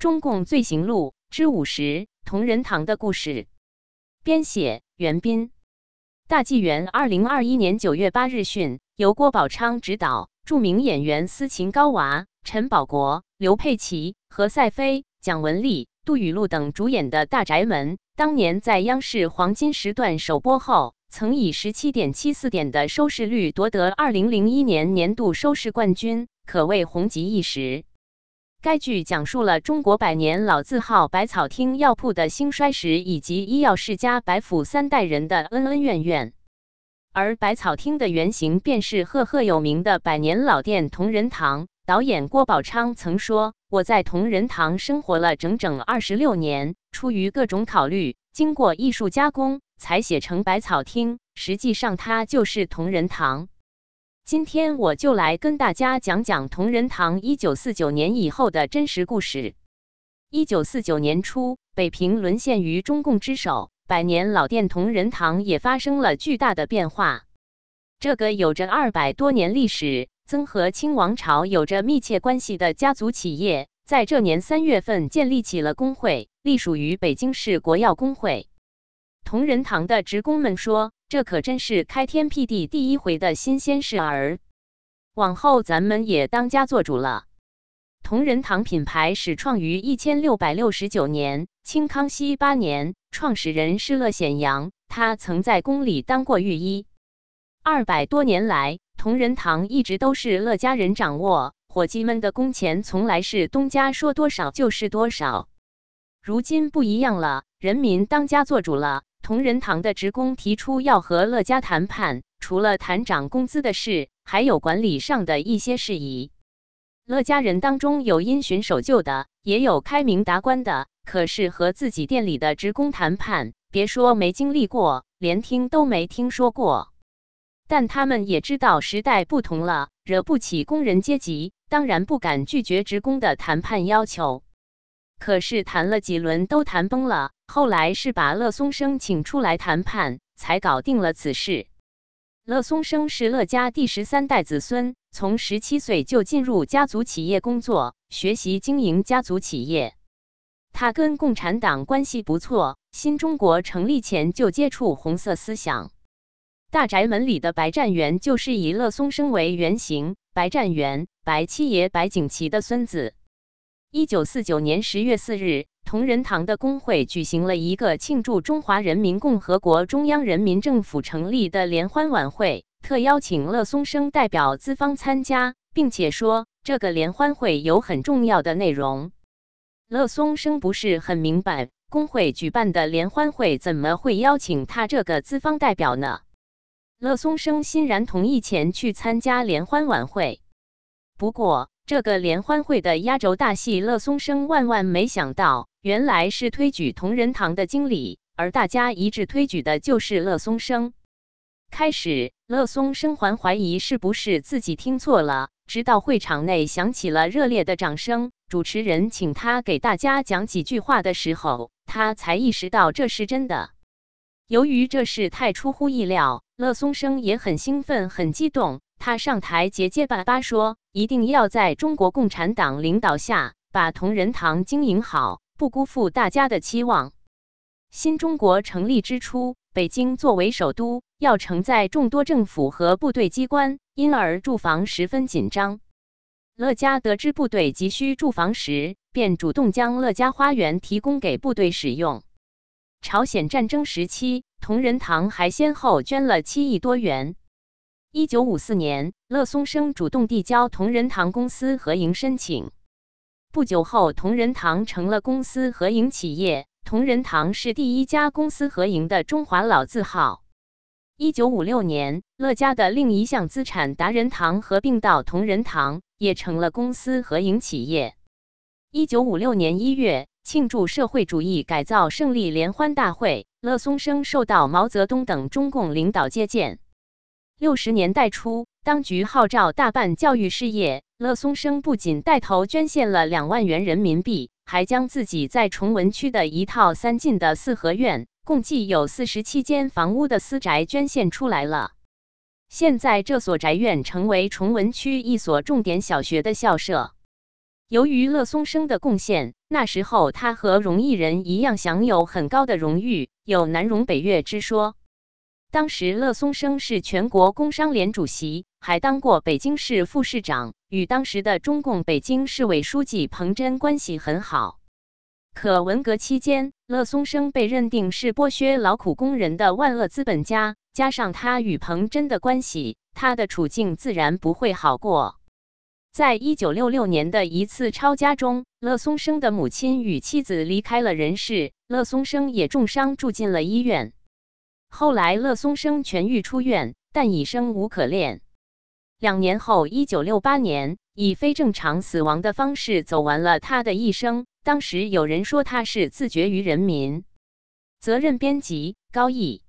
中共罪行录之五十：同仁堂的故事。编写：袁斌。大纪元二零二一年九月八日讯，由郭宝昌执导，著名演员斯琴高娃、陈宝国、刘佩琦、何赛飞、蒋雯丽、杜雨露等主演的《大宅门》，当年在央视黄金时段首播后，曾以十七点七四点的收视率夺得二零零一年年度收视冠军，可谓红极一时。该剧讲述了中国百年老字号百草厅药铺的兴衰史，以及医药世家白府三代人的恩恩怨怨。而百草厅的原型便是赫赫有名的百年老店同仁堂。导演郭宝昌曾说：“我在同仁堂生活了整整二十六年，出于各种考虑，经过艺术加工，才写成百草厅。实际上，它就是同仁堂。”今天我就来跟大家讲讲同仁堂一九四九年以后的真实故事。一九四九年初，北平沦陷于中共之手，百年老店同仁堂也发生了巨大的变化。这个有着二百多年历史、曾和清王朝有着密切关系的家族企业，在这年三月份建立起了工会，隶属于北京市国药工会。同仁堂的职工们说。这可真是开天辟地第一回的新鲜事儿，往后咱们也当家做主了。同仁堂品牌始创于一千六百六十九年，清康熙八年，创始人是乐显阳，他曾在宫里当过御医。二百多年来，同仁堂一直都是乐家人掌握，伙计们的工钱从来是东家说多少就是多少。如今不一样了，人民当家做主了。同仁堂的职工提出要和乐家谈判，除了谈涨工资的事，还有管理上的一些事宜。乐家人当中有因循守旧的，也有开明达观的。可是和自己店里的职工谈判，别说没经历过，连听都没听说过。但他们也知道时代不同了，惹不起工人阶级，当然不敢拒绝职工的谈判要求。可是谈了几轮都谈崩了，后来是把乐松生请出来谈判，才搞定了此事。乐松生是乐家第十三代子孙，从十七岁就进入家族企业工作，学习经营家族企业。他跟共产党关系不错，新中国成立前就接触红色思想。大宅门里的白占元就是以乐松生为原型，白占元，白七爷白景琦的孙子。一九四九年十月四日，同仁堂的工会举行了一个庆祝中华人民共和国中央人民政府成立的联欢晚会，特邀请乐松生代表资方参加，并且说这个联欢会有很重要的内容。乐松生不是很明白，工会举办的联欢会怎么会邀请他这个资方代表呢？乐松生欣然同意前去参加联欢晚会，不过。这个联欢会的压轴大戏，乐松生万万没想到，原来是推举同仁堂的经理，而大家一致推举的就是乐松生。开始，乐松生还怀疑是不是自己听错了，直到会场内响起了热烈的掌声，主持人请他给大家讲几句话的时候，他才意识到这是真的。由于这事太出乎意料，乐松生也很兴奋，很激动。他上台结结巴巴说：“一定要在中国共产党领导下把同仁堂经营好，不辜负大家的期望。”新中国成立之初，北京作为首都，要承载众多政府和部队机关，因而住房十分紧张。乐嘉得知部队急需住房时，便主动将乐嘉花园提供给部队使用。朝鲜战争时期，同仁堂还先后捐了七亿多元。一九五四年，乐松生主动递交同仁堂公司合营申请。不久后，同仁堂成了公司合营企业。同仁堂是第一家公司合营的中华老字号。一九五六年，乐家的另一项资产达仁堂合并到同仁堂，也成了公司合营企业。一九五六年一月，庆祝社会主义改造胜利联欢大会，乐松生受到毛泽东等中共领导接见。六十年代初，当局号召大办教育事业，乐松生不仅带头捐献了两万元人民币，还将自己在崇文区的一套三进的四合院，共计有四十七间房屋的私宅捐献出来了。现在这所宅院成为崇文区一所重点小学的校舍。由于乐松生的贡献，那时候他和荣毅人一样享有很高的荣誉，有南荣北岳之说。当时乐松生是全国工商联主席，还当过北京市副市长，与当时的中共北京市委书记彭真关系很好。可文革期间，乐松生被认定是剥削劳苦工人的万恶资本家，加上他与彭真的关系，他的处境自然不会好过。在一九六六年的一次抄家中，乐松生的母亲与妻子离开了人世，乐松生也重伤住进了医院。后来，乐松生痊愈出院，但已生无可恋。两年后，一九六八年，以非正常死亡的方式走完了他的一生。当时有人说他是自绝于人民。责任编辑：高毅。